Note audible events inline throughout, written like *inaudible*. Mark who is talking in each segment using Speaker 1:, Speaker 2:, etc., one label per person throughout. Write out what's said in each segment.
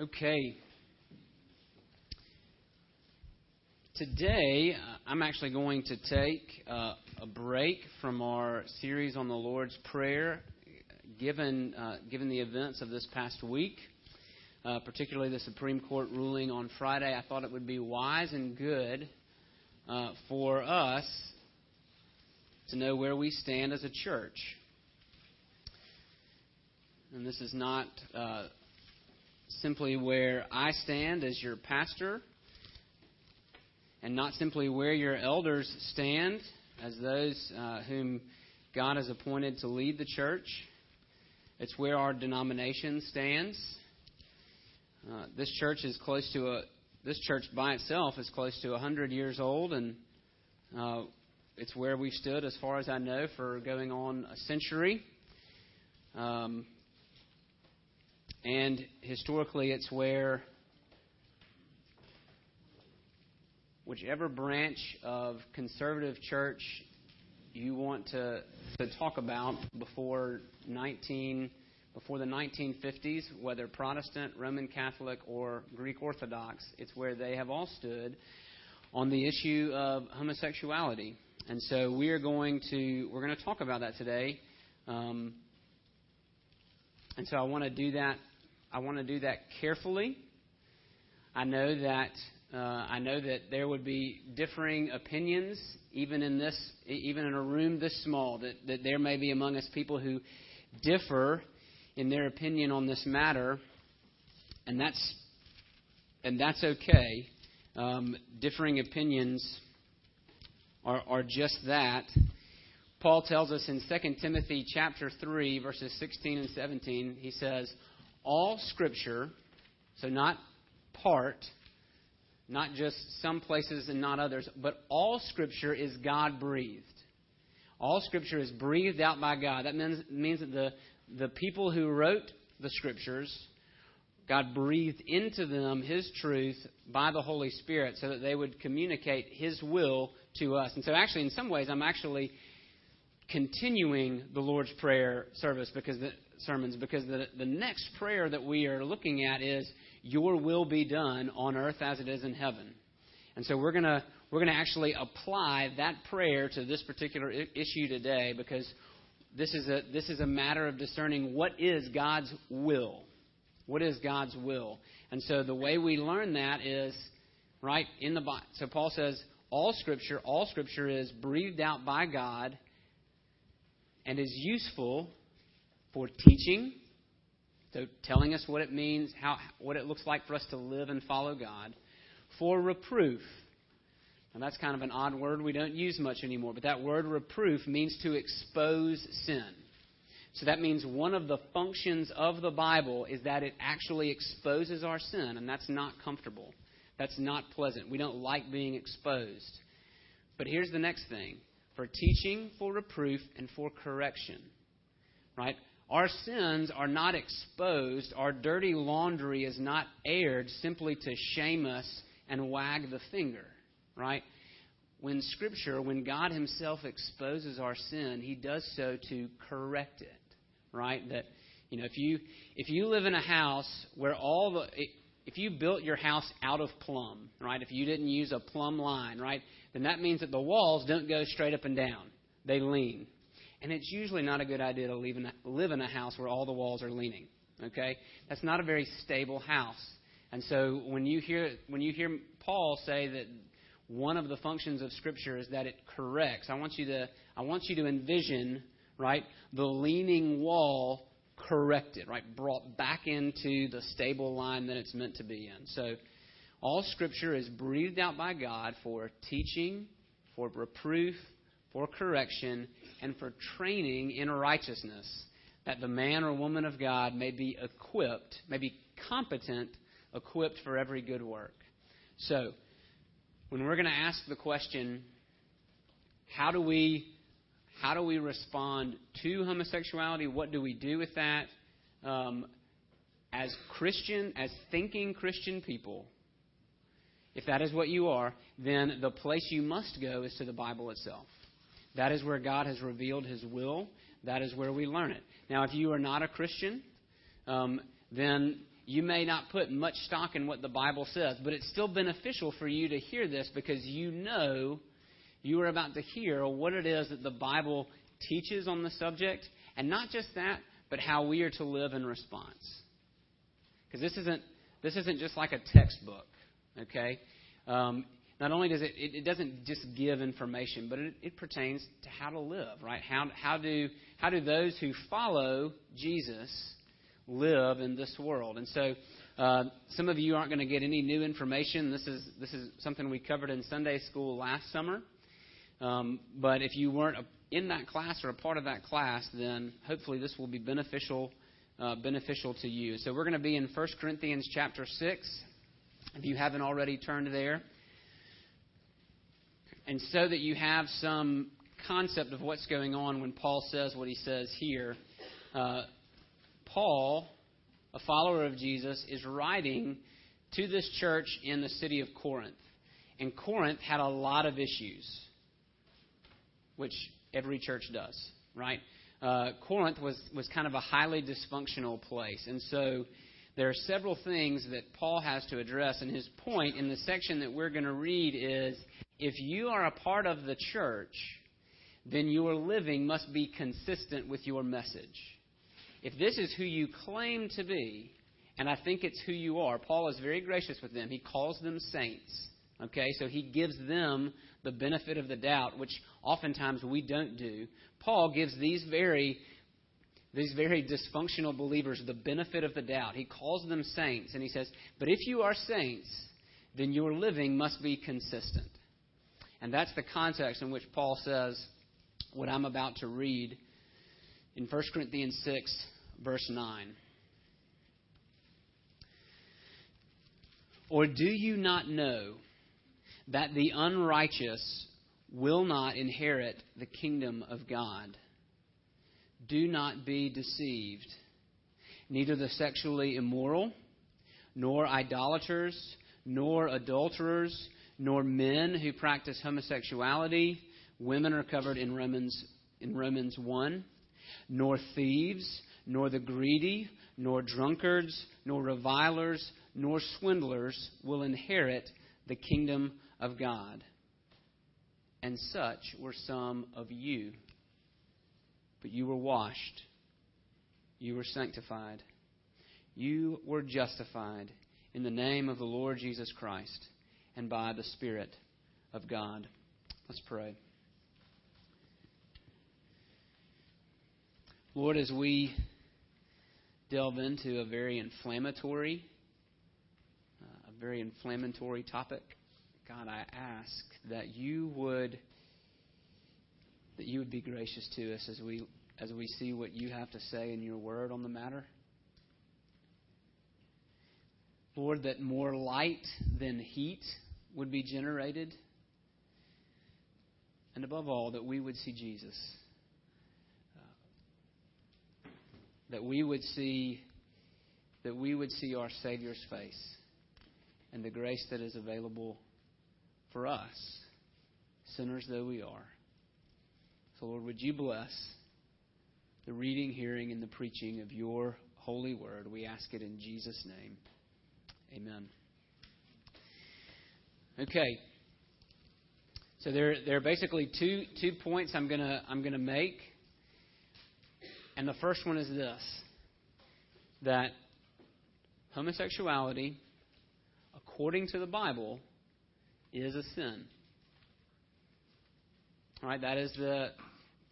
Speaker 1: Okay. Today, I'm actually going to take uh, a break from our series on the Lord's Prayer, given uh, given the events of this past week, uh, particularly the Supreme Court ruling on Friday. I thought it would be wise and good uh, for us to know where we stand as a church. And this is not uh, simply where I stand as your pastor, and not simply where your elders stand as those uh, whom God has appointed to lead the church. It's where our denomination stands. Uh, this church is close to a. This church by itself is close to a hundred years old, and uh, it's where we've stood, as far as I know, for going on a century. Um, and historically, it's where whichever branch of conservative church you want to, to talk about before 19 before the 1950s, whether Protestant, Roman Catholic, or Greek Orthodox, it's where they have all stood on the issue of homosexuality. And so we are going to we're going to talk about that today. Um, and so I want to do that I want to do that carefully. I know that uh, I know that there would be differing opinions, even in this, even in a room this small. That, that there may be among us people who differ in their opinion on this matter, and that's and that's okay. Um, differing opinions are, are just that. Paul tells us in 2 Timothy chapter 3 verses 16 and 17. He says, all Scripture, so not part, not just some places and not others, but all Scripture is God breathed. All Scripture is breathed out by God. That means, means that the, the people who wrote the Scriptures, God breathed into them His truth by the Holy Spirit so that they would communicate His will to us. And so, actually, in some ways, I'm actually continuing the Lord's Prayer service because the, sermons because the, the next prayer that we are looking at is your will be done on earth as it is in heaven. And so we're going to we're going to actually apply that prayer to this particular I- issue today because this is a this is a matter of discerning what is God's will. What is God's will? And so the way we learn that is right in the Bible. So Paul says all scripture all scripture is breathed out by God and is useful for teaching, so telling us what it means, how, what it looks like for us to live and follow God, for reproof. And that's kind of an odd word we don't use much anymore, but that word reproof means to expose sin. So that means one of the functions of the Bible is that it actually exposes our sin, and that's not comfortable. That's not pleasant. We don't like being exposed. But here's the next thing for teaching, for reproof, and for correction. Right? Our sins are not exposed. Our dirty laundry is not aired simply to shame us and wag the finger, right? When Scripture, when God Himself exposes our sin, He does so to correct it, right? That you know, if you if you live in a house where all the if you built your house out of plumb, right? If you didn't use a plumb line, right? Then that means that the walls don't go straight up and down; they lean, and it's usually not a good idea to live in a, live in a house where all the walls are leaning. Okay? That's not a very stable house. And so when you hear when you hear Paul say that one of the functions of Scripture is that it corrects, I want you to I want you to envision right the leaning wall corrected, right, brought back into the stable line that it's meant to be in. So all Scripture is breathed out by God for teaching, for reproof, for correction, and for training in righteousness, that the man or woman of God may be equipped, may be competent, equipped for every good work. So, when we're going to ask the question, how do we how do we respond to homosexuality? What do we do with that? Um, as Christian, as thinking Christian people, if that is what you are, then the place you must go is to the Bible itself. That is where God has revealed His will. That is where we learn it. Now, if you are not a Christian, um, then you may not put much stock in what the Bible says, but it's still beneficial for you to hear this because you know you are about to hear what it is that the Bible teaches on the subject, and not just that, but how we are to live in response. Because this isn't this isn't just like a textbook, okay? Um, not only does it, it, it, doesn't just give information, but it, it pertains to how to live, right? How, how, do, how do those who follow Jesus live in this world? And so uh, some of you aren't going to get any new information. This is, this is something we covered in Sunday school last summer. Um, but if you weren't in that class or a part of that class, then hopefully this will be beneficial, uh, beneficial to you. So we're going to be in 1 Corinthians chapter 6. If you haven't already turned there. And so that you have some concept of what's going on when Paul says what he says here, uh, Paul, a follower of Jesus, is writing to this church in the city of Corinth. And Corinth had a lot of issues, which every church does, right? Uh, Corinth was, was kind of a highly dysfunctional place. And so there are several things that Paul has to address. And his point in the section that we're going to read is if you are a part of the church, then your living must be consistent with your message. If this is who you claim to be, and I think it's who you are, Paul is very gracious with them. He calls them saints. Okay, so he gives them the benefit of the doubt, which oftentimes we don't do. Paul gives these very these very dysfunctional believers the benefit of the doubt. He calls them saints, and he says, But if you are saints, then your living must be consistent. And that's the context in which Paul says what I'm about to read in 1 Corinthians 6, verse 9. Or do you not know that the unrighteous will not inherit the kingdom of God? Do not be deceived. Neither the sexually immoral, nor idolaters, nor adulterers, nor men who practice homosexuality. Women are covered in Romans, in Romans 1. Nor thieves, nor the greedy, nor drunkards, nor revilers, nor swindlers will inherit the kingdom of God. And such were some of you. But you were washed, you were sanctified, you were justified in the name of the Lord Jesus Christ and by the Spirit of God. Let's pray. Lord, as we delve into a very inflammatory, uh, a very inflammatory topic, God, I ask that you would that you would be gracious to us as we as we see what you have to say in your word on the matter. Lord, that more light than heat would be generated. And above all, that we would see Jesus. Uh, that we would see that we would see our Savior's face and the grace that is available for us, sinners though we are. So, Lord, would you bless the reading, hearing, and the preaching of your holy word? We ask it in Jesus' name. Amen. Okay. So there, there are basically two, two points I'm gonna I'm gonna make, and the first one is this: that homosexuality, according to the Bible, is a sin. All right, that is the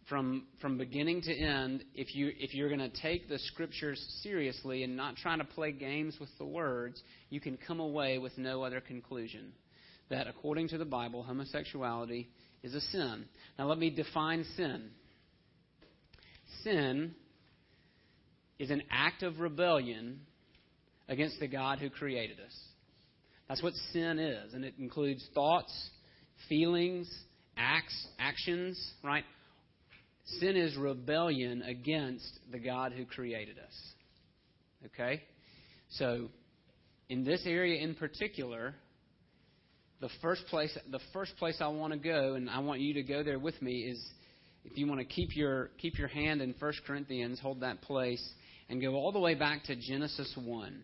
Speaker 1: from from beginning to end. If you if you're going to take the scriptures seriously and not trying to play games with the words, you can come away with no other conclusion that according to the Bible, homosexuality is a sin. Now, let me define sin. Sin is an act of rebellion against the God who created us. That's what sin is, and it includes thoughts, feelings, acts, actions, right? Sin is rebellion against the God who created us. Okay? So, in this area in particular, the first place the first place I want to go and I want you to go there with me is if you want to keep your keep your hand in 1 Corinthians, hold that place and go all the way back to Genesis 1.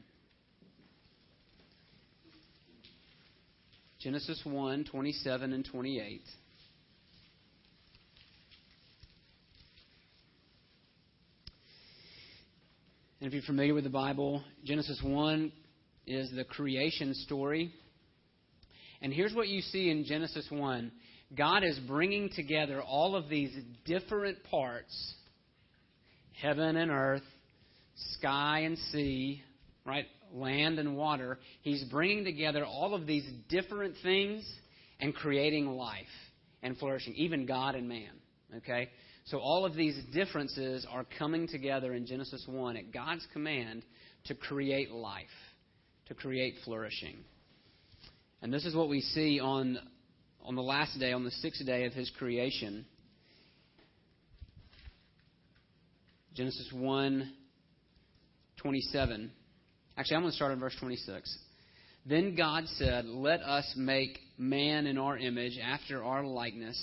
Speaker 1: Genesis 1, 27 and 28. And if you're familiar with the Bible, Genesis 1 is the creation story. And here's what you see in Genesis 1 God is bringing together all of these different parts heaven and earth, sky and sea, right? Land and water. He's bringing together all of these different things and creating life and flourishing, even God and man. Okay? So all of these differences are coming together in Genesis 1 at God's command to create life, to create flourishing. And this is what we see on, on the last day, on the sixth day of his creation. Genesis 1 27. Actually, I'm going to start at verse 26. Then God said, Let us make man in our image, after our likeness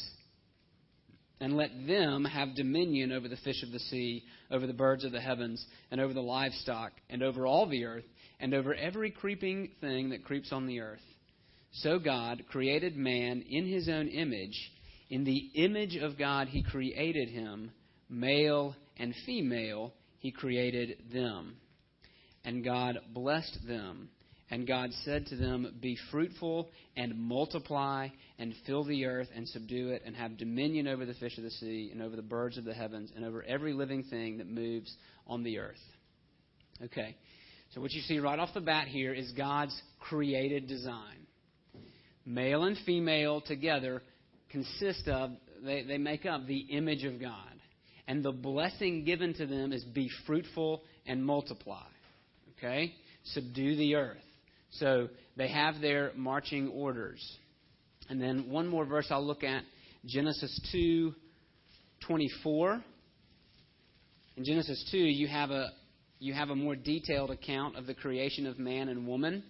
Speaker 1: and let them have dominion over the fish of the sea, over the birds of the heavens, and over the livestock, and over all the earth, and over every creeping thing that creeps on the earth. So God created man in his own image. In the image of God he created him, male and female he created them. And God blessed them. And God said to them, Be fruitful and multiply and fill the earth and subdue it and have dominion over the fish of the sea and over the birds of the heavens and over every living thing that moves on the earth. Okay. So what you see right off the bat here is God's created design. Male and female together consist of, they, they make up the image of God. And the blessing given to them is be fruitful and multiply. Okay? Subdue the earth. So they have their marching orders. And then one more verse I'll look at Genesis 2 24. In Genesis 2, you have a you have a more detailed account of the creation of man and woman.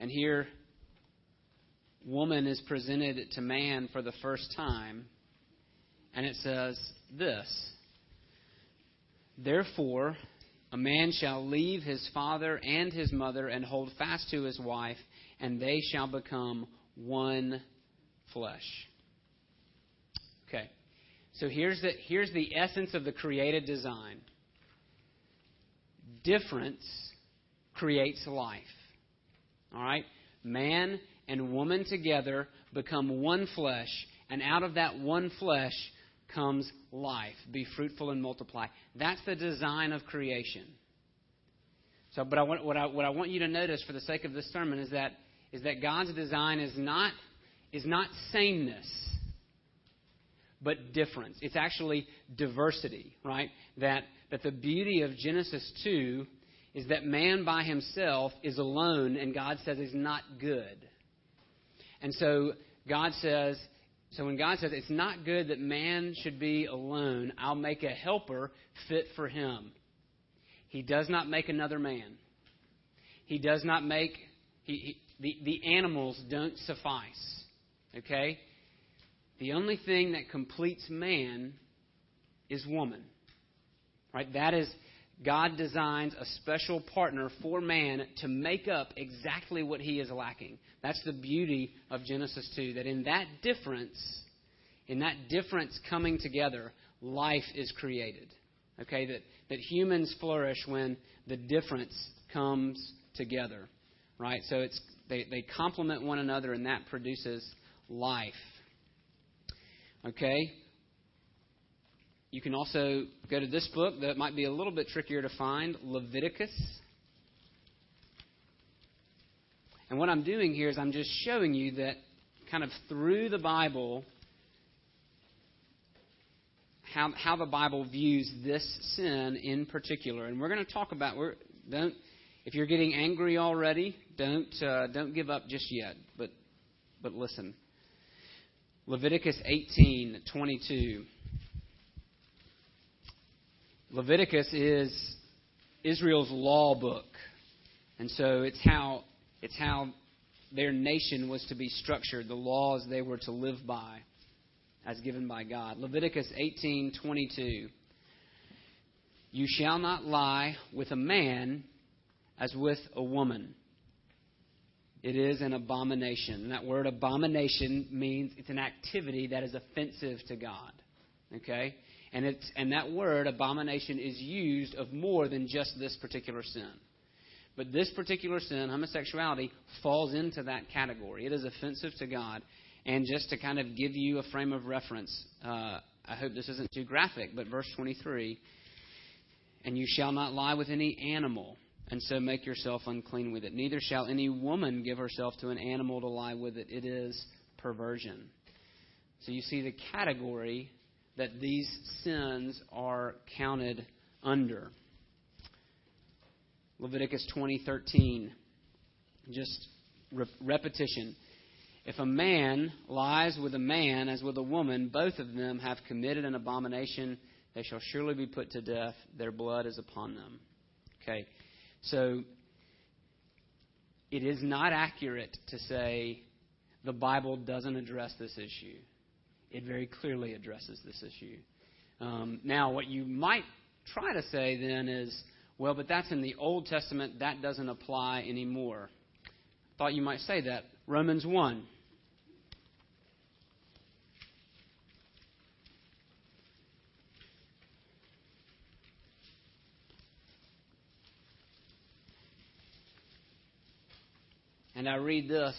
Speaker 1: And here, woman is presented to man for the first time. And it says this Therefore, a man shall leave his father and his mother and hold fast to his wife, and they shall become one flesh. Okay. So here's the, here's the essence of the created design difference creates life. All right? Man and woman together become one flesh, and out of that one flesh comes life. Be fruitful and multiply. That's the design of creation. So, but I want, what, I, what I want you to notice for the sake of this sermon is that, is that God's design is not, is not sameness, but difference. It's actually diversity, right? That, that the beauty of Genesis 2 is that man by himself is alone, and God says he's not good. And so God says, so when God says, It's not good that man should be alone, I'll make a helper fit for him. He does not make another man. He does not make, he, he, the, the animals don't suffice. Okay? The only thing that completes man is woman. Right? That is, God designs a special partner for man to make up exactly what he is lacking. That's the beauty of Genesis 2, that in that difference, in that difference coming together, life is created. Okay, that, that humans flourish when the difference comes together. Right? So it's they, they complement one another and that produces life. Okay? You can also go to this book that might be a little bit trickier to find Leviticus. And what I'm doing here is I'm just showing you that kind of through the Bible, how, how the Bible views this sin in particular. And we're going to talk about, we're, don't, if you're getting angry already, don't, uh, don't give up just yet, but, but listen. Leviticus 18, 22. Leviticus is Israel's law book. And so it's how, it's how their nation was to be structured, the laws they were to live by as given by God. Leviticus 18:22 You shall not lie with a man as with a woman. It is an abomination. And that word abomination means it's an activity that is offensive to God. Okay? And it's and that word abomination is used of more than just this particular sin. But this particular sin, homosexuality, falls into that category. It is offensive to God. And just to kind of give you a frame of reference, uh, I hope this isn't too graphic, but verse 23 And you shall not lie with any animal, and so make yourself unclean with it. Neither shall any woman give herself to an animal to lie with it. It is perversion. So you see the category that these sins are counted under. Leviticus 20:13 just re- repetition. If a man lies with a man as with a woman both of them have committed an abomination they shall surely be put to death their blood is upon them. Okay. So it is not accurate to say the bible doesn't address this issue it very clearly addresses this issue um, now what you might try to say then is well, but that's in the Old Testament. That doesn't apply anymore. Thought you might say that. Romans 1. And I read this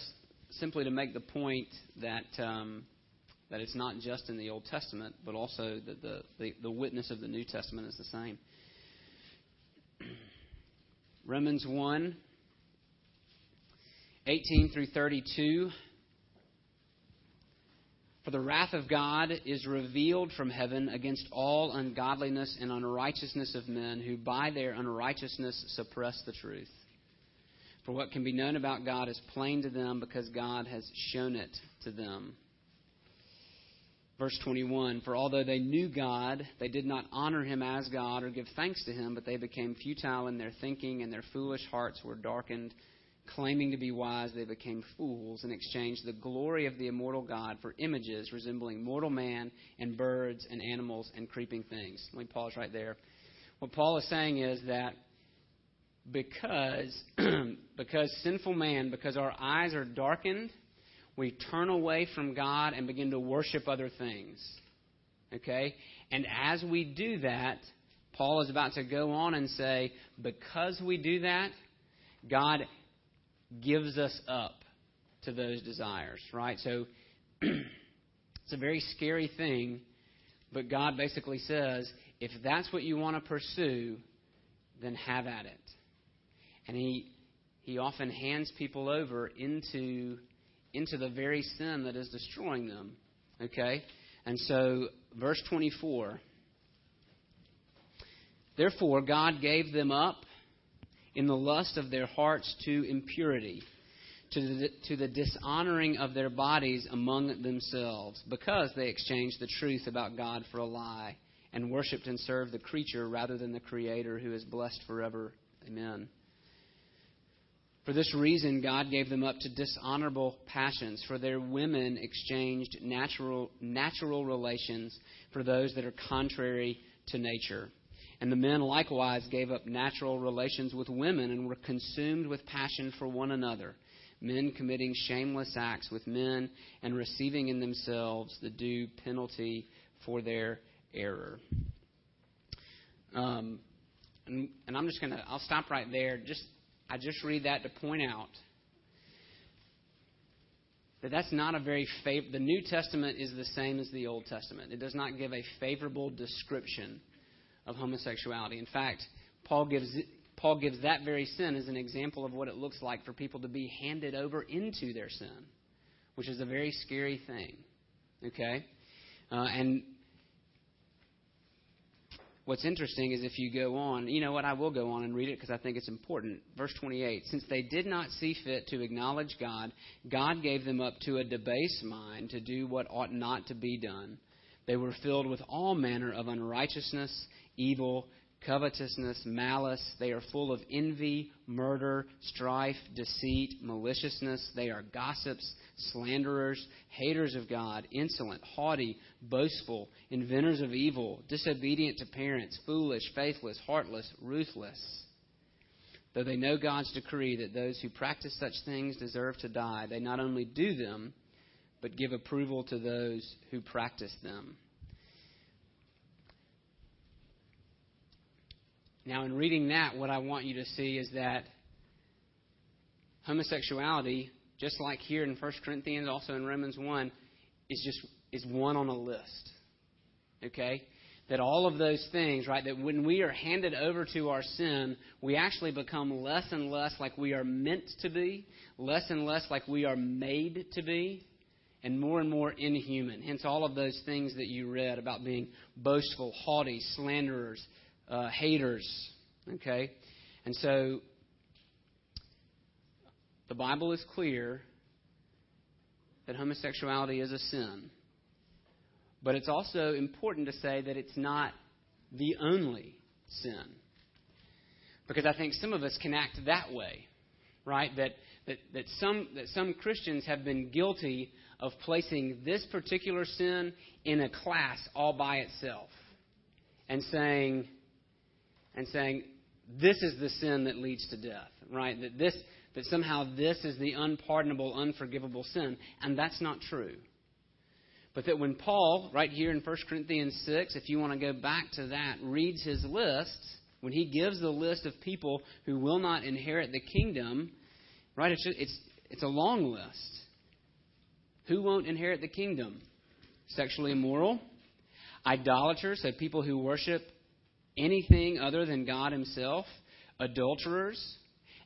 Speaker 1: simply to make the point that um, that it's not just in the Old Testament, but also that the, the, the witness of the New Testament is the same. *clears throat* Romans 1 18 through 32. For the wrath of God is revealed from heaven against all ungodliness and unrighteousness of men who by their unrighteousness suppress the truth. For what can be known about God is plain to them because God has shown it to them. Verse 21 For although they knew God, they did not honor him as God or give thanks to him, but they became futile in their thinking, and their foolish hearts were darkened. Claiming to be wise, they became fools and exchanged the glory of the immortal God for images resembling mortal man and birds and animals and creeping things. Let me pause right there. What Paul is saying is that because *clears throat* because sinful man, because our eyes are darkened, we turn away from God and begin to worship other things. Okay? And as we do that, Paul is about to go on and say, because we do that, God gives us up to those desires, right? So *clears throat* it's a very scary thing, but God basically says, if that's what you want to pursue, then have at it. And he he often hands people over into into the very sin that is destroying them. Okay? And so, verse 24. Therefore, God gave them up in the lust of their hearts to impurity, to the, to the dishonoring of their bodies among themselves, because they exchanged the truth about God for a lie, and worshipped and served the creature rather than the Creator who is blessed forever. Amen. For this reason, God gave them up to dishonorable passions, for their women exchanged natural, natural relations for those that are contrary to nature. And the men likewise gave up natural relations with women and were consumed with passion for one another, men committing shameless acts with men and receiving in themselves the due penalty for their error. Um, and, and I'm just going to, I'll stop right there. Just I just read that to point out that that's not a very fav- the New Testament is the same as the Old Testament. It does not give a favorable description of homosexuality. In fact, Paul gives Paul gives that very sin as an example of what it looks like for people to be handed over into their sin, which is a very scary thing. Okay, uh, and what's interesting is if you go on, you know what, I will go on and read it because I think it's important. Verse 28 Since they did not see fit to acknowledge God, God gave them up to a debased mind to do what ought not to be done. They were filled with all manner of unrighteousness, evil, covetousness, malice. They are full of envy, murder, strife, deceit, maliciousness. They are gossips, slanderers, haters of God, insolent, haughty, boastful, inventors of evil, disobedient to parents, foolish, faithless, heartless, ruthless. Though they know God's decree that those who practice such things deserve to die, they not only do them, but give approval to those who practice them. Now, in reading that, what I want you to see is that homosexuality, just like here in 1 Corinthians, also in Romans 1, is just is one on a list. Okay? That all of those things, right, that when we are handed over to our sin, we actually become less and less like we are meant to be, less and less like we are made to be, and more and more inhuman. Hence, all of those things that you read about being boastful, haughty, slanderers, uh, haters. Okay? And so, the Bible is clear that homosexuality is a sin. But it's also important to say that it's not the only sin. Because I think some of us can act that way, right? That, that, that, some, that some Christians have been guilty of placing this particular sin in a class all by itself and saying, and saying, this is the sin that leads to death, right? That this, that somehow this is the unpardonable, unforgivable sin, and that's not true. But that when Paul, right here in 1 Corinthians 6, if you want to go back to that, reads his list, when he gives the list of people who will not inherit the kingdom, right, it's, it's, it's a long list. Who won't inherit the kingdom? Sexually immoral, idolaters, so people who worship anything other than God Himself, adulterers.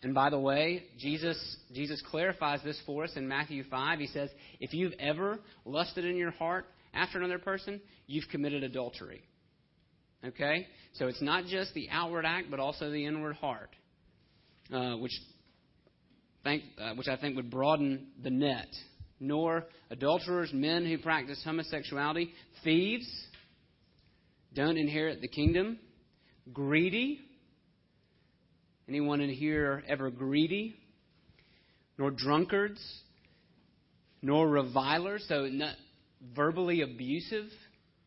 Speaker 1: And by the way, Jesus, Jesus clarifies this for us in Matthew 5. He says, If you've ever lusted in your heart after another person, you've committed adultery. Okay? So it's not just the outward act, but also the inward heart, uh, which, think, uh, which I think would broaden the net. Nor adulterers, men who practice homosexuality, thieves don't inherit the kingdom greedy. Anyone in here ever greedy? Nor drunkards, nor revilers, so not verbally abusive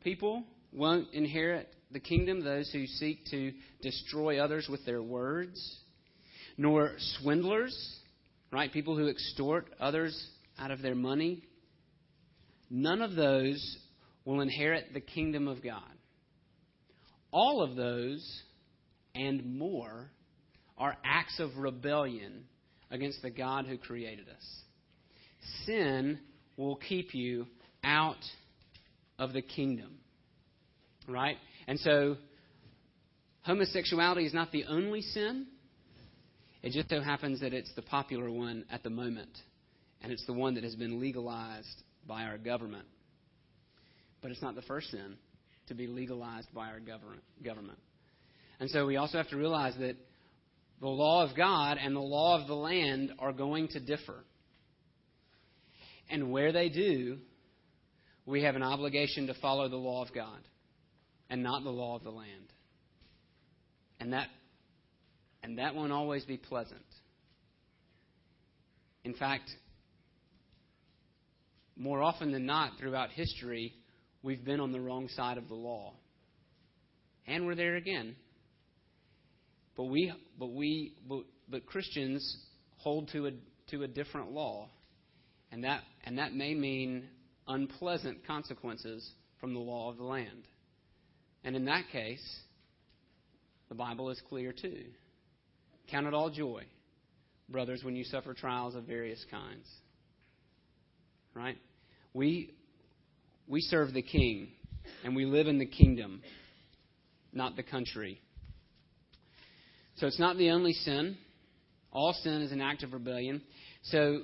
Speaker 1: people won't inherit the kingdom, those who seek to destroy others with their words, nor swindlers, right? People who extort others out of their money. None of those will inherit the kingdom of God. All of those and more are acts of rebellion against the God who created us. Sin will keep you out of the kingdom. Right? And so, homosexuality is not the only sin. It just so happens that it's the popular one at the moment. And it's the one that has been legalized by our government. But it's not the first sin to be legalized by our government. And so we also have to realize that the law of God and the law of the land are going to differ. And where they do, we have an obligation to follow the law of God and not the law of the land. And that and that won't always be pleasant. In fact, more often than not throughout history, we've been on the wrong side of the law. And we're there again. But we but we but, but Christians hold to a to a different law. And that and that may mean unpleasant consequences from the law of the land. And in that case, the Bible is clear too. Count it all joy, brothers, when you suffer trials of various kinds. Right? We we serve the king, and we live in the kingdom, not the country. So it's not the only sin. All sin is an act of rebellion. So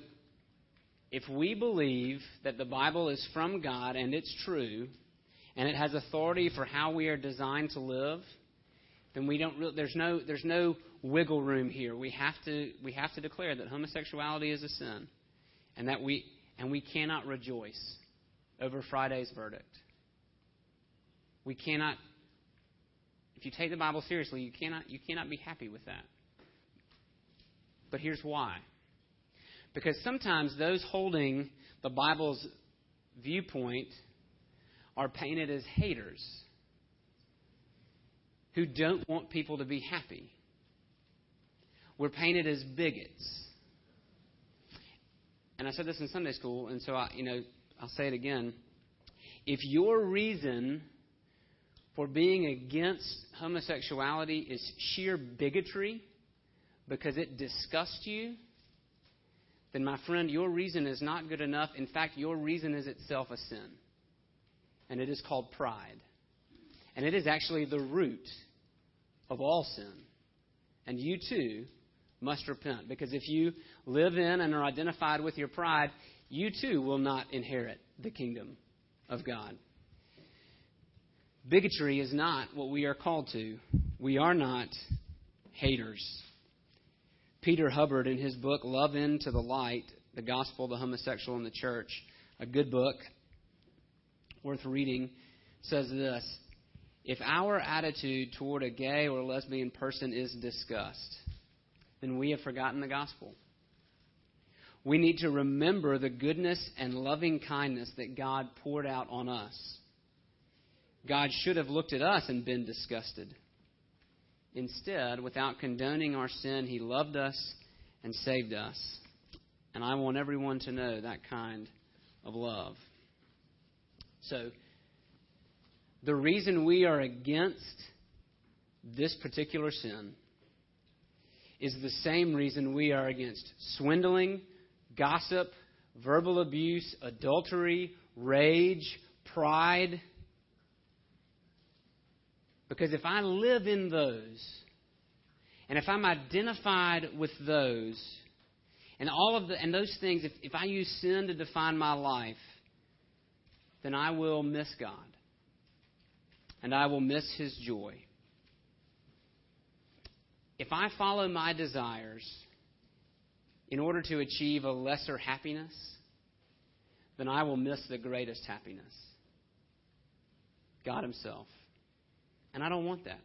Speaker 1: if we believe that the Bible is from God and it's true, and it has authority for how we are designed to live, then we don't. There's no. There's no wiggle room here. We have to. We have to declare that homosexuality is a sin, and that we and we cannot rejoice over Friday's verdict. We cannot, if you take the Bible seriously, you cannot, you cannot be happy with that. But here's why. Because sometimes those holding the Bible's viewpoint are painted as haters who don't want people to be happy. we're painted as bigots. And I said this in Sunday school, and so I, you know, I'll say it again. If your reason for being against homosexuality is sheer bigotry because it disgusts you, then, my friend, your reason is not good enough. In fact, your reason is itself a sin. And it is called pride. And it is actually the root of all sin. And you too must repent. Because if you live in and are identified with your pride, you too will not inherit the kingdom of God. Bigotry is not what we are called to. We are not haters. Peter Hubbard, in his book, Love Into the Light The Gospel, the Homosexual, and the Church, a good book, worth reading, says this If our attitude toward a gay or lesbian person is disgust, then we have forgotten the gospel. We need to remember the goodness and loving kindness that God poured out on us. God should have looked at us and been disgusted. Instead, without condoning our sin, He loved us and saved us. And I want everyone to know that kind of love. So, the reason we are against this particular sin is the same reason we are against swindling, gossip, verbal abuse, adultery, rage, pride. Because if I live in those, and if I'm identified with those, and all of the and those things, if, if I use sin to define my life, then I will miss God. And I will miss his joy. If I follow my desires in order to achieve a lesser happiness, then I will miss the greatest happiness God Himself. And I don't want that.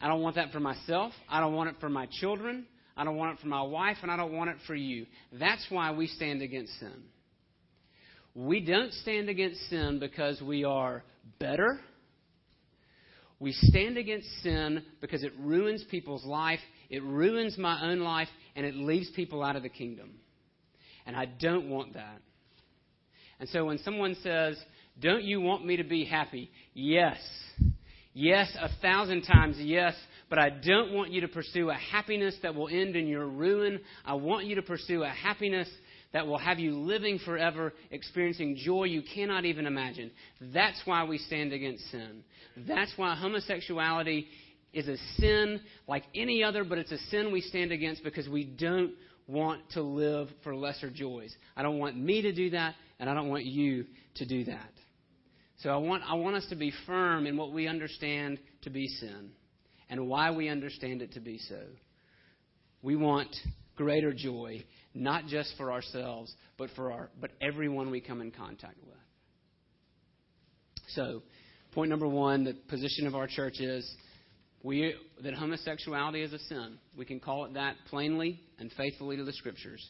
Speaker 1: I don't want that for myself. I don't want it for my children. I don't want it for my wife, and I don't want it for you. That's why we stand against sin. We don't stand against sin because we are better. We stand against sin because it ruins people's life, it ruins my own life, and it leaves people out of the kingdom. And I don't want that. And so when someone says, Don't you want me to be happy? Yes. Yes, a thousand times yes, but I don't want you to pursue a happiness that will end in your ruin. I want you to pursue a happiness that will have you living forever, experiencing joy you cannot even imagine. That's why we stand against sin. That's why homosexuality is a sin like any other, but it's a sin we stand against because we don't want to live for lesser joys. I don't want me to do that, and I don't want you to do that. So I want, I want us to be firm in what we understand to be sin and why we understand it to be so. We want greater joy, not just for ourselves, but for our, but everyone we come in contact with. So, point number one, the position of our church is we, that homosexuality is a sin. We can call it that plainly and faithfully to the Scriptures.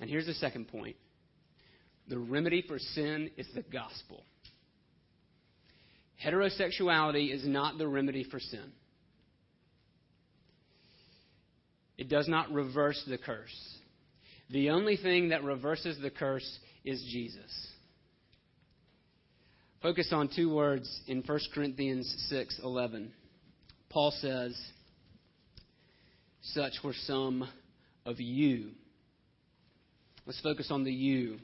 Speaker 1: And here's the second point the remedy for sin is the gospel. Heterosexuality is not the remedy for sin. It does not reverse the curse. The only thing that reverses the curse is Jesus. Focus on two words in 1 Corinthians 6:11. Paul says, "Such were some of you." Let's focus on the you.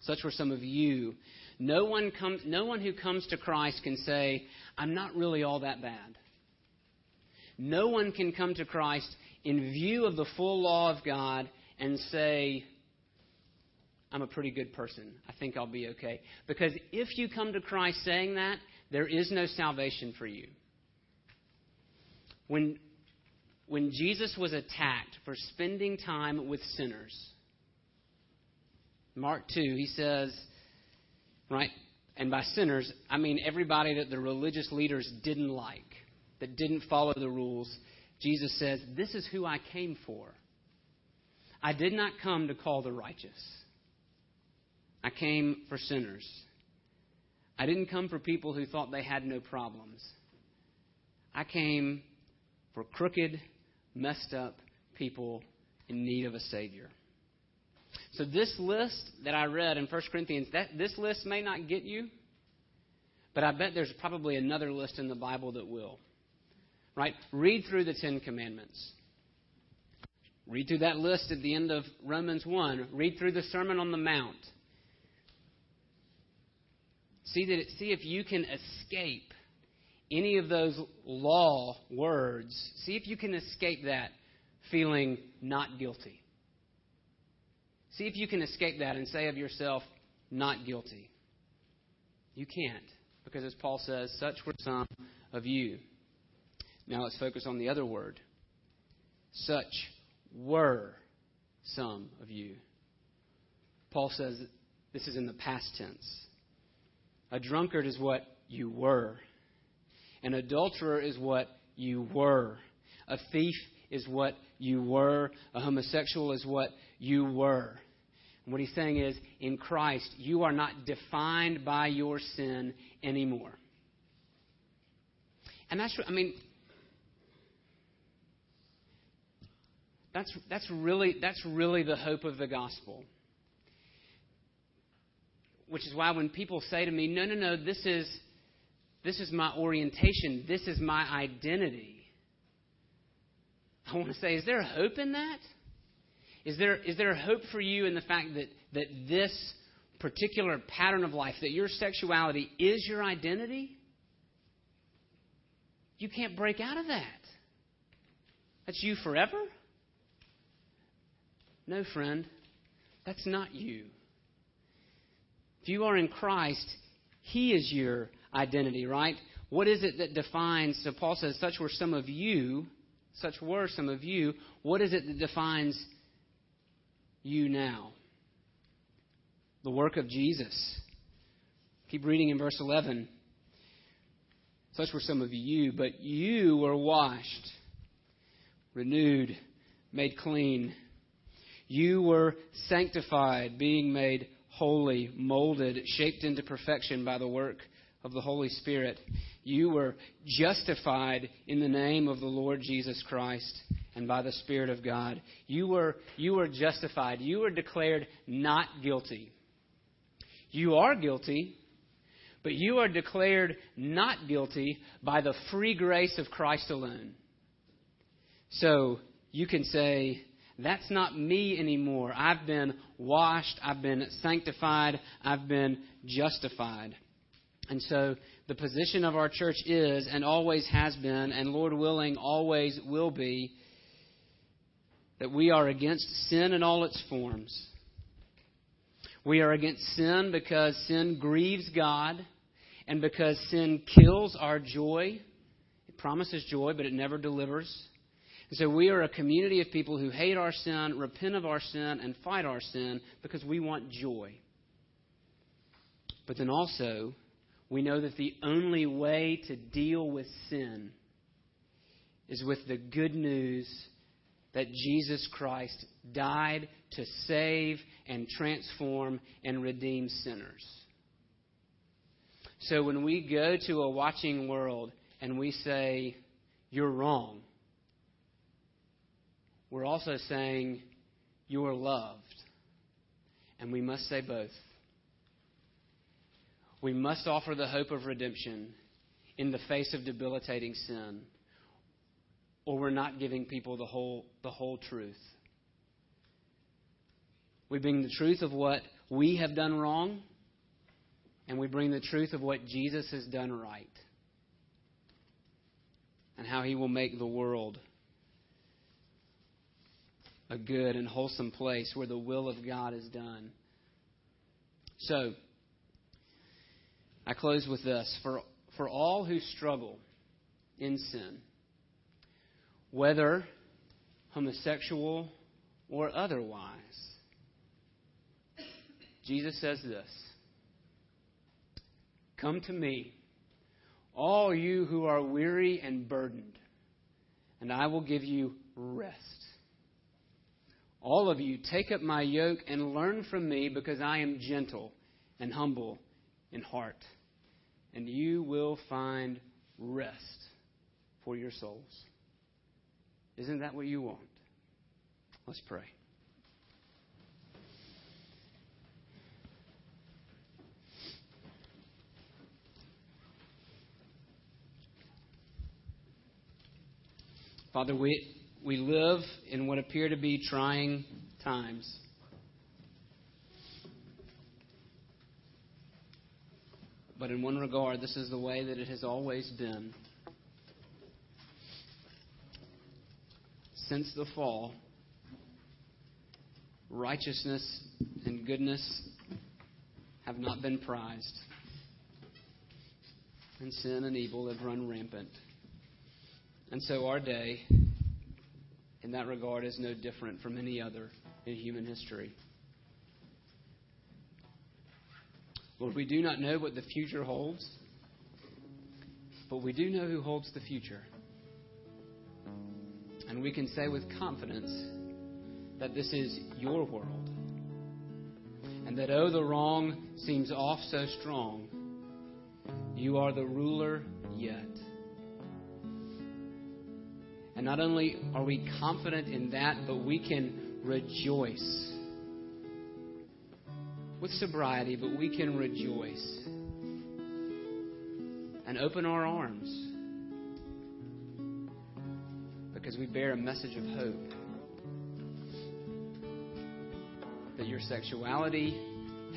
Speaker 1: Such were some of you no one, comes, no one who comes to Christ can say, I'm not really all that bad. No one can come to Christ in view of the full law of God and say, I'm a pretty good person. I think I'll be okay. Because if you come to Christ saying that, there is no salvation for you. When, when Jesus was attacked for spending time with sinners, Mark 2, he says, right? And by sinners, I mean everybody that the religious leaders didn't like, that didn't follow the rules. Jesus says, This is who I came for. I did not come to call the righteous, I came for sinners. I didn't come for people who thought they had no problems. I came for crooked, messed up people in need of a Savior. So, this list that I read in 1 Corinthians, that, this list may not get you, but I bet there's probably another list in the Bible that will. Right? Read through the Ten Commandments. Read through that list at the end of Romans 1. Read through the Sermon on the Mount. See, that, see if you can escape any of those law words. See if you can escape that feeling not guilty. See if you can escape that and say of yourself, not guilty. You can't, because as Paul says, such were some of you. Now let's focus on the other word. Such were some of you. Paul says this is in the past tense. A drunkard is what you were. An adulterer is what you were. A thief is what you were. A homosexual is what you were. And what he's saying is, in Christ, you are not defined by your sin anymore. And that's, I mean, That's, that's, really, that's really the hope of the gospel. Which is why when people say to me, no, no, no, this is, this is my orientation, this is my identity, I want to say, is there hope in that? Is there, is there hope for you in the fact that, that this particular pattern of life, that your sexuality is your identity? You can't break out of that. That's you forever? No, friend, that's not you. If you are in Christ, He is your identity, right? What is it that defines, so Paul says, such were some of you, such were some of you. What is it that defines you now? The work of Jesus. Keep reading in verse 11. Such were some of you, but you were washed, renewed, made clean you were sanctified, being made holy, molded, shaped into perfection by the work of the Holy Spirit. You were justified in the name of the Lord Jesus Christ and by the Spirit of God. You were, you were justified. You were declared not guilty. You are guilty, but you are declared not guilty by the free grace of Christ alone. So you can say, that's not me anymore. I've been washed, I've been sanctified, I've been justified. And so the position of our church is, and always has been, and Lord willing, always will be, that we are against sin in all its forms. We are against sin because sin grieves God and because sin kills our joy. It promises joy, but it never delivers. And so we are a community of people who hate our sin, repent of our sin, and fight our sin because we want joy. But then also, we know that the only way to deal with sin is with the good news that Jesus Christ died to save and transform and redeem sinners. So when we go to a watching world and we say, You're wrong, we're also saying, You are loved. And we must say both. We must offer the hope of redemption in the face of debilitating sin, or we're not giving people the whole, the whole truth. We bring the truth of what we have done wrong, and we bring the truth of what Jesus has done right, and how he will make the world a good and wholesome place where the will of God is done. So, I close with this. For, for all who struggle in sin, whether homosexual or otherwise, Jesus says this Come to me, all you who are weary and burdened, and I will give you rest. All of you, take up my yoke and learn from me, because I am gentle and humble in heart, and you will find rest for your souls. Isn't that what you want? Let's pray. Father, we, we live in what appear to be trying times. But in one regard, this is the way that it has always been. Since the fall, righteousness and goodness have not been prized, and sin and evil have run rampant. And so our day, in that regard, is no different from any other in human history. Lord, we do not know what the future holds, but we do know who holds the future. And we can say with confidence that this is your world. And that, oh, the wrong seems off so strong, you are the ruler yet. And not only are we confident in that, but we can rejoice with sobriety, but we can rejoice and open our arms because we bear a message of hope that your sexuality,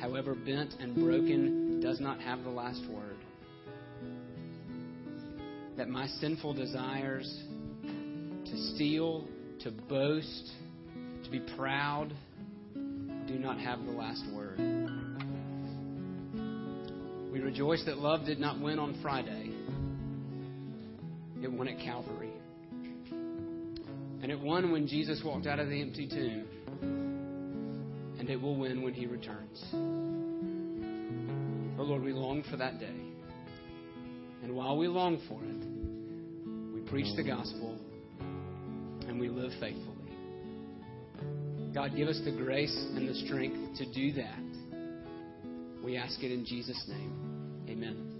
Speaker 1: however bent and broken, does not have the last word. That my sinful desires to steal, to boast, to be proud, do not have the last word. Rejoice that love did not win on Friday, it won at Calvary. And it won when Jesus walked out of the empty tomb. And it will win when he returns. Oh Lord, we long for that day. And while we long for it, we preach the gospel and we live faithfully. God, give us the grace and the strength to do that. We ask it in Jesus' name. Amen.